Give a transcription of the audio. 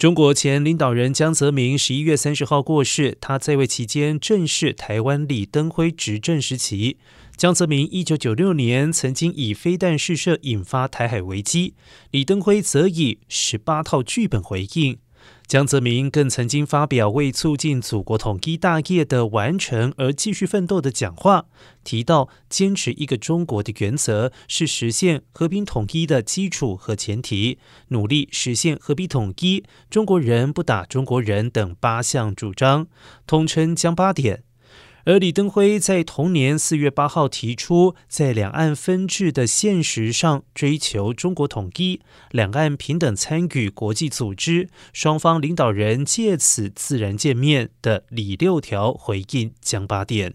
中国前领导人江泽民十一月三十号过世，他在位期间正是台湾李登辉执政时期。江泽民一九九六年曾经以飞弹试射引发台海危机，李登辉则以十八套剧本回应。江泽民更曾经发表为促进祖国统一大业的完成而继续奋斗的讲话，提到坚持一个中国的原则是实现和平统一的基础和前提，努力实现和平统一，中国人不打中国人等八项主张，统称江八点。而李登辉在同年四月八号提出，在两岸分治的现实上追求中国统一，两岸平等参与国际组织，双方领导人借此自然见面的“李六条”回应江八点。